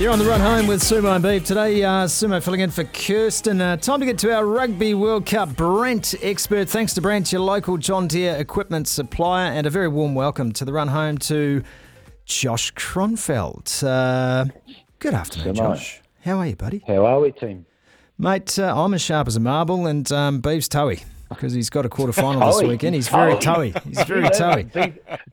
You're on the run home with Sumo and Beef. Today, uh, Sumo filling in for Kirsten. Uh, time to get to our Rugby World Cup Brandt expert. Thanks to Brandt, your local John Deere equipment supplier, and a very warm welcome to the run home to Josh Kronfeld. Uh, good afternoon, Good. Josh. How are you, buddy? How are we, team? Mate, uh, I'm as sharp as a marble, and um, Beef's toey because he's got a quarter final this weekend. He's very Toey. toey. He's very toey.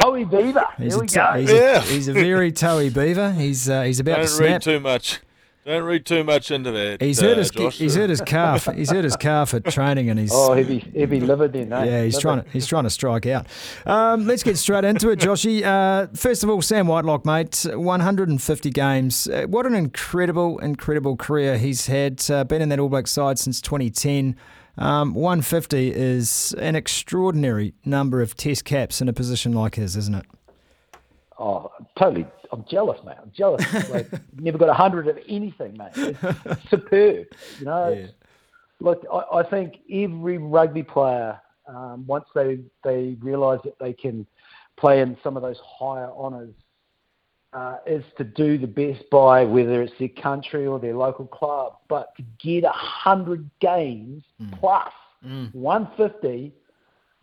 Toey Beaver. He's Here we t- go. he's, Yeah. a, he's a very toey beaver. He's uh, he's about to Don't snap. read too much. Don't read too much into that. He's uh, hurt his Josh. he's hurt his calf. He's hurt his calf at training, and he's Oh, heavy, heavy liver then, eh? yeah, he's Liver. trying to he's trying to strike out. Um, let's get straight into it, Joshy. Uh, first of all, Sam Whitelock, mate, 150 games. Uh, what an incredible, incredible career he's had. Uh, been in that All Black side since 2010. Um, 150 is an extraordinary number of Test caps in a position like his, isn't it? Oh, totally. I'm jealous, mate. I'm jealous. like, never got a hundred of anything, mate. It's superb. You know, Yeah. look, I, I think every rugby player, um, once they they realise that they can play in some of those higher honours, uh, is to do the best by whether it's their country or their local club. But to get a hundred games plus 150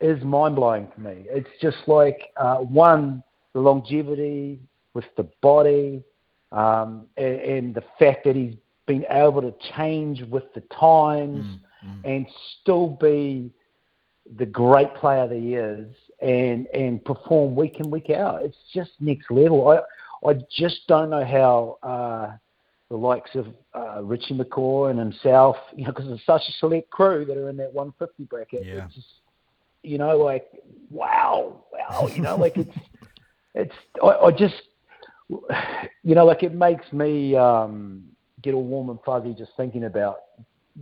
is mind blowing to me. It's just like uh, one the longevity with the body, um, and, and the fact that he's been able to change with the times and still be the great player that he is and and perform week in week out. It's just next level. I I just don't know how uh, the likes of uh, Richie McCaw and himself, you know, because it's such a select crew that are in that 150 bracket. Yeah. It's just, you know, like wow, wow, you know, like it's it's I, I just you know, like it makes me um, get all warm and fuzzy just thinking about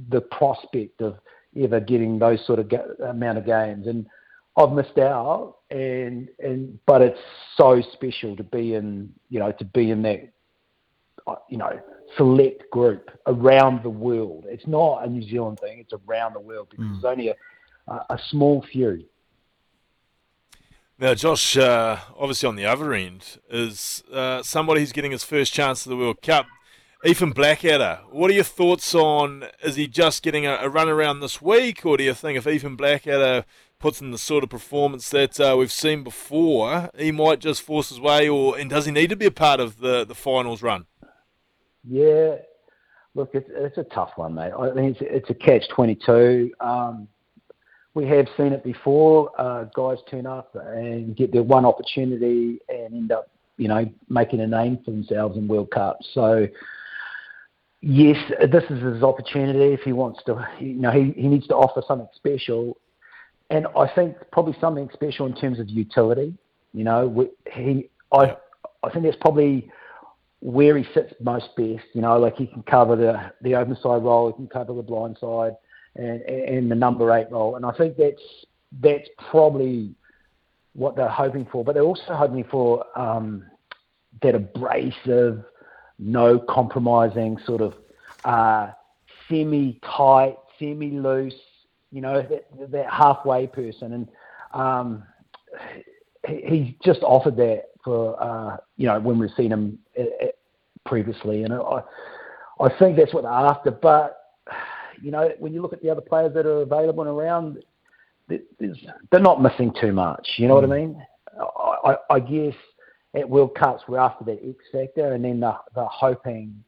the prospect of ever getting those sort of ga- amount of games. And I've missed out, and and but it's so special to be in, you know, to be in that, uh, you know, select group around the world. It's not a New Zealand thing; it's around the world because there's only a, a a small few. Now, Josh, uh, obviously on the other end is uh, somebody who's getting his first chance at the World Cup. Ethan Blackadder, what are your thoughts on? Is he just getting a, a run around this week, or do you think if Ethan Blackadder puts in the sort of performance that uh, we've seen before, he might just force his way, or and does he need to be a part of the, the finals run? Yeah, look, it's it's a tough one, mate. I mean, it's it's a catch twenty two. Um, we have seen it before. Uh, guys turn up and get their one opportunity and end up, you know, making a name for themselves in World Cup. So, yes, this is his opportunity if he wants to. You know, he he needs to offer something special, and I think probably something special in terms of utility. You know, we- he I I think that's probably where he sits most best. You know, like he can cover the the open side role, he can cover the blind side, and and the number eight role. And I think that's that's probably what they're hoping for. But they're also hoping for um, that abrasive, no compromising sort of uh, semi tight, semi loose. You know, that, that halfway person. And um, he, he's just offered that for uh, you know when we've seen him uh, uh, previously, and I I think that's what they're after. But you know when you look at the other players that are available and around, they're not missing too much. You know what I mean? I, I, I guess at World Cups we're after that X factor, and then they're, they're hoping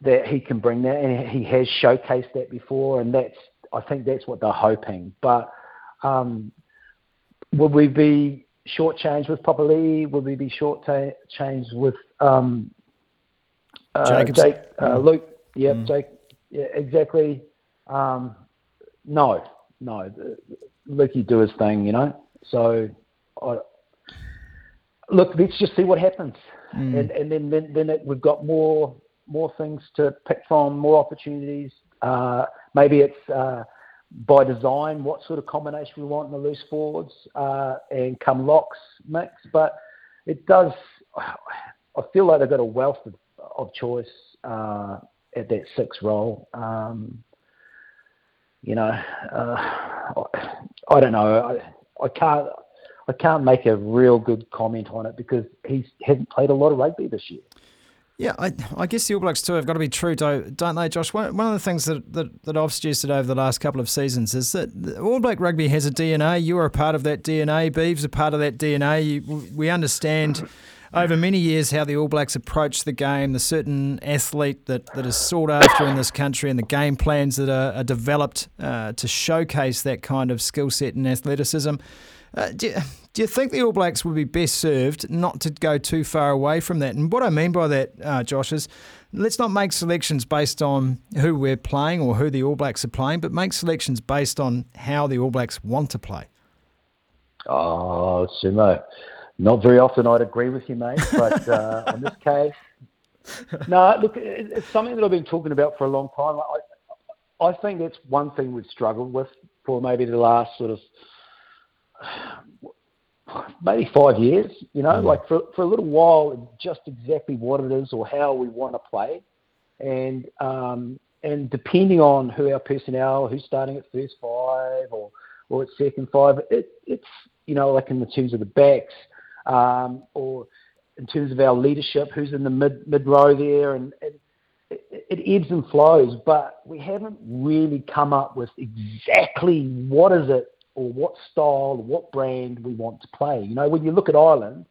that he can bring that, and he has showcased that before, and that's I think that's what they're hoping. But um, would we be shortchanged with Papali'i? Would we be shortchanged with um, uh, Jake, uh, Luke? Yep, Jake. Yeah, exactly. Um, no, no. Lukey do his thing, you know. So, I, look, let's just see what happens, and and then then, then it, we've got more more things to pick from, more opportunities. Uh, maybe it's uh, by design what sort of combination we want in the loose forwards uh, and come locks mix, but it does. I feel like they've got a wealth of, of choice uh, at that six role. Um, you know, uh, I, don't know. I, I can't. I can't make a real good comment on it because he hasn't played a lot of rugby this year. Yeah, I, I, guess the All Blacks too have got to be true, don't they, Josh? One, one of the things that, that, that I've suggested over the last couple of seasons is that All Black rugby has a DNA. You are a part of that DNA. Beeves a part of that DNA. You, we understand over many years how the All Blacks approach the game, the certain athlete that, that is sought after in this country, and the game plans that are, are developed uh, to showcase that kind of skill set and athleticism. Uh, do, do, you think the All Blacks would be best served not to go too far away from that? And what I mean by that, uh, Josh, is let's not make selections based on who we're playing or who the All Blacks are playing, but make selections based on how the All Blacks want to play. Oh, Sumo. Not very often I'd agree with you, mate, but uh, on this case, no, look, it's something that I've been talking about for a long time. I, I think that's one thing we've struggled with for maybe the last sort of maybe five years. You know, mm. like for for a little while, just exactly what it is or how we want to play, and um, and depending on who our personnel, who's starting at first five or or at second five, it, it's you know like in the terms of the backs um, or in terms of our leadership, who's in the mid mid row there, and, and it, it, ebbs and flows. But we haven't really come up with exactly what is it or what style, or what brand we want to play. You know, when you look at Ireland,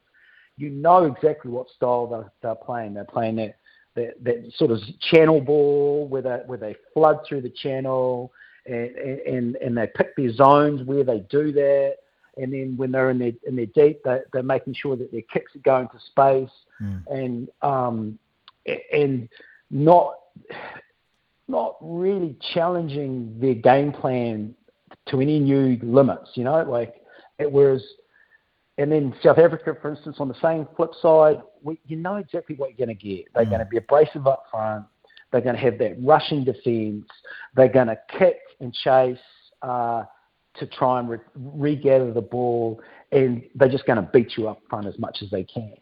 you know exactly what style they're, they're playing. They're playing that, that that sort of channel ball where they where they flood through the channel and and and they pick their zones where they do that and then when they're in their in their deep, they, they're making sure that their kicks are going to space, mm. and um, and not not really challenging their game plan to any new limits. You know, like it was. And then South Africa, for instance, on the same flip side, we, you know exactly what you're going to get. They're mm. going to be abrasive up front. They're going to have that rushing defence. They're going to kick and chase. Uh, to try and re- regather the ball, and they're just going to beat you up front as much as they can.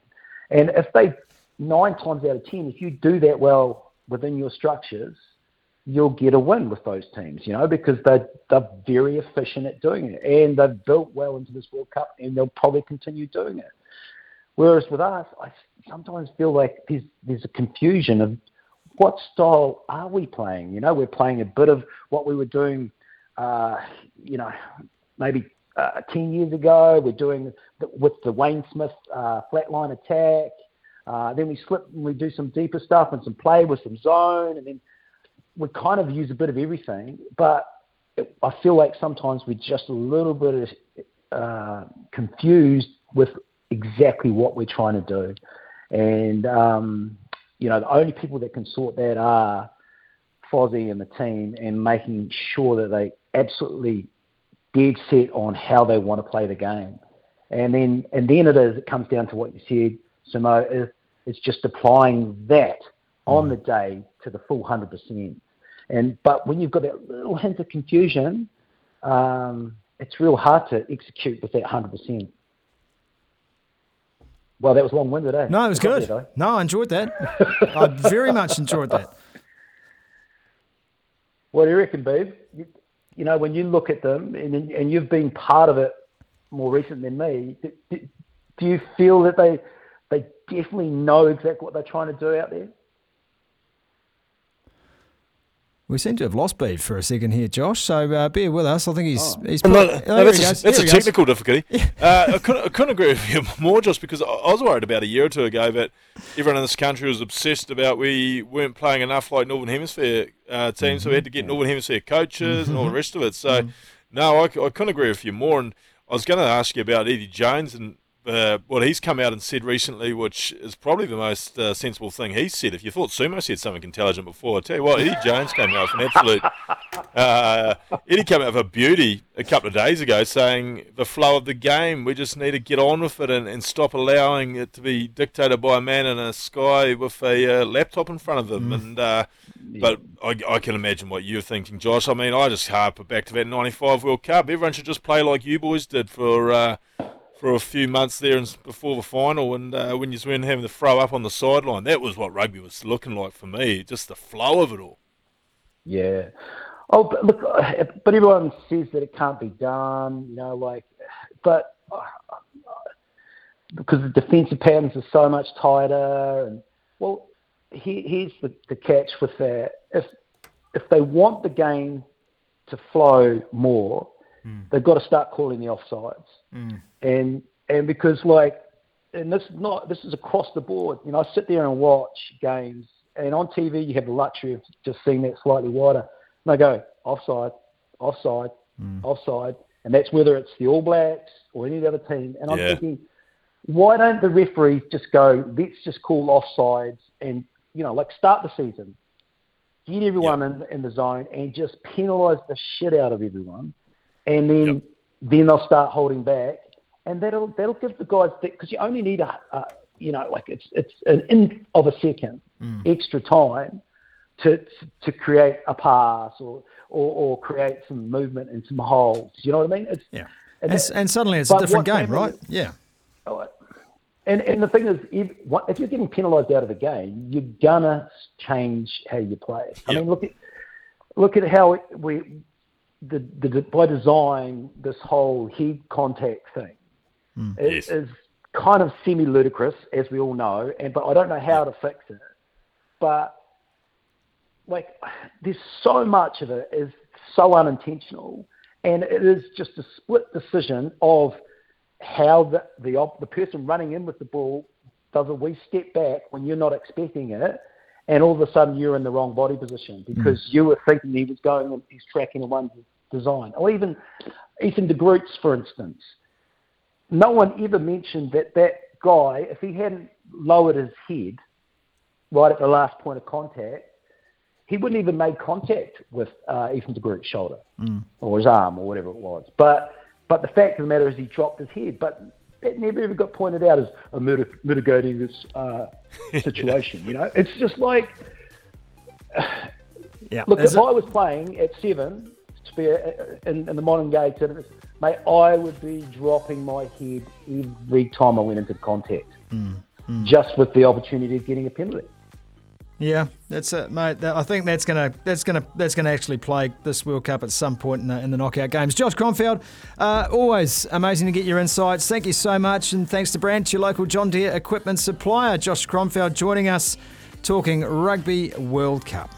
And if they nine times out of ten, if you do that well within your structures, you'll get a win with those teams, you know, because they're, they're very efficient at doing it. And they've built well into this World Cup and they'll probably continue doing it. Whereas with us, I sometimes feel like there's, there's a confusion of what style are we playing? You know, we're playing a bit of what we were doing uh, you know, maybe uh, 10 years ago. We're doing the, with the Wayne Smith uh, flatline attack. Uh, then we slip and we do some deeper stuff and some play with some zone, and then we kind of use a bit of everything. But it, I feel like sometimes we're just a little bit uh, confused with exactly what we're trying to do. And, um, you know, the only people that can sort that are Fozzie and the team and making sure that they absolutely dead set on how they want to play the game. And then and then it is it comes down to what you said, Samo, it's just applying that on the day to the full hundred percent. And but when you've got that little hint of confusion, um, it's real hard to execute with that hundred percent. Well, that was long-winded, eh? No, it was good. There, no, I enjoyed that. I very much enjoyed that. What do you reckon, babe? You, you know, when you look at them, and, and you've been part of it more recent than me, do, do you feel that they they definitely know exactly what they're trying to do out there? We seem to have lost Beef for a second here, Josh. So uh, bear with us. I think he's oh. he's. Put, no, no, oh, that's, a, that's a, technical difficulty. uh, I, couldn't, I, couldn't, agree with you more, just because I was worried about a year or two ago that everyone in this country was obsessed about we weren't playing enough like Northern Hemisphere uh, teams, mm-hmm. so we had to get mm-hmm. Northern Hemisphere coaches mm-hmm. and all the rest of it. So, mm-hmm. no, I, I couldn't agree with you more. And I was going to ask you about Eddie Jones and uh, what he's come out and said recently, which is probably the most uh, sensible thing he's said. If you thought Sumo said something intelligent before, I tell you what, Eddie Jones came out with an absolute. Uh, Eddie came out with a beauty a couple of days ago saying the flow of the game, we just need to get on with it and, and stop allowing it to be dictated by a man in a sky with a uh, laptop in front of him. Mm. And uh, But I, I, can imagine what you're thinking, Josh. I mean, I just harp back to that 95 World Cup. Everyone should just play like you boys did for uh, for a few months there and before the final, and uh, when you were having to throw up on the sideline, that was what rugby was looking like for me. Just the flow of it all. Yeah. Oh, but look, uh, but everyone says that it can't be done. You know, like, but uh, because the defensive patterns are so much tighter, and well, he, here's the, the catch with that. If if they want the game to flow more, mm. they've got to start calling the offsides. Mm. And and because like, and this not this is across the board. You know, I sit there and watch games, and on TV you have the luxury of just seeing that slightly wider. And I go offside, offside, mm. offside, and that's whether it's the All Blacks or any other team. And I'm yeah. thinking, why don't the referees just go, let's just call offsides and you know, like start the season, get everyone yep. in, in the zone, and just penalise the shit out of everyone, and then yep. then they'll start holding back, and that'll that'll give the guys because you only need a, a, you know like it's it's an in of a second mm. extra time to to create a pass or, or or create some movement and some holes. You know what I mean? It's, yeah. And, and, and suddenly it's a different game, right? yeah. Oh, and and the thing is, if, if you're getting penalised out of the game, you're gonna change how you play. I mean, look at look at how we the, the by design this whole head contact thing mm. is, yes. is kind of semi ludicrous, as we all know. And but I don't know how to fix it. But like, there's so much of it is so unintentional, and it is just a split decision of how the, the, the person running in with the ball does a wee step back when you're not expecting it, and all of a sudden you're in the wrong body position because mm. you were thinking he was going, and he's tracking a one design. Or even Ethan de Groots, for instance. No one ever mentioned that that guy, if he hadn't lowered his head right at the last point of contact, he wouldn't even make contact with uh, Ethan de Groot's shoulder mm. or his arm or whatever it was. But but the fact of the matter is, he dropped his head. But that never ever got pointed out as a mitigating this uh, situation. you know, it's just like, yeah. Look, if I was playing at seven to be a, in, in, the modern day mate, I would be dropping my head every time I went into contact, mm, mm. just with the opportunity of getting a penalty. Yeah, that's it, mate. I think that's gonna that's gonna that's gonna actually play this World Cup at some point in the, in the knockout games. Josh Kronfeld, uh, always amazing to get your insights. Thank you so much, and thanks to Brandt, your local John Deere equipment supplier. Josh Kronfeld joining us, talking Rugby World Cup.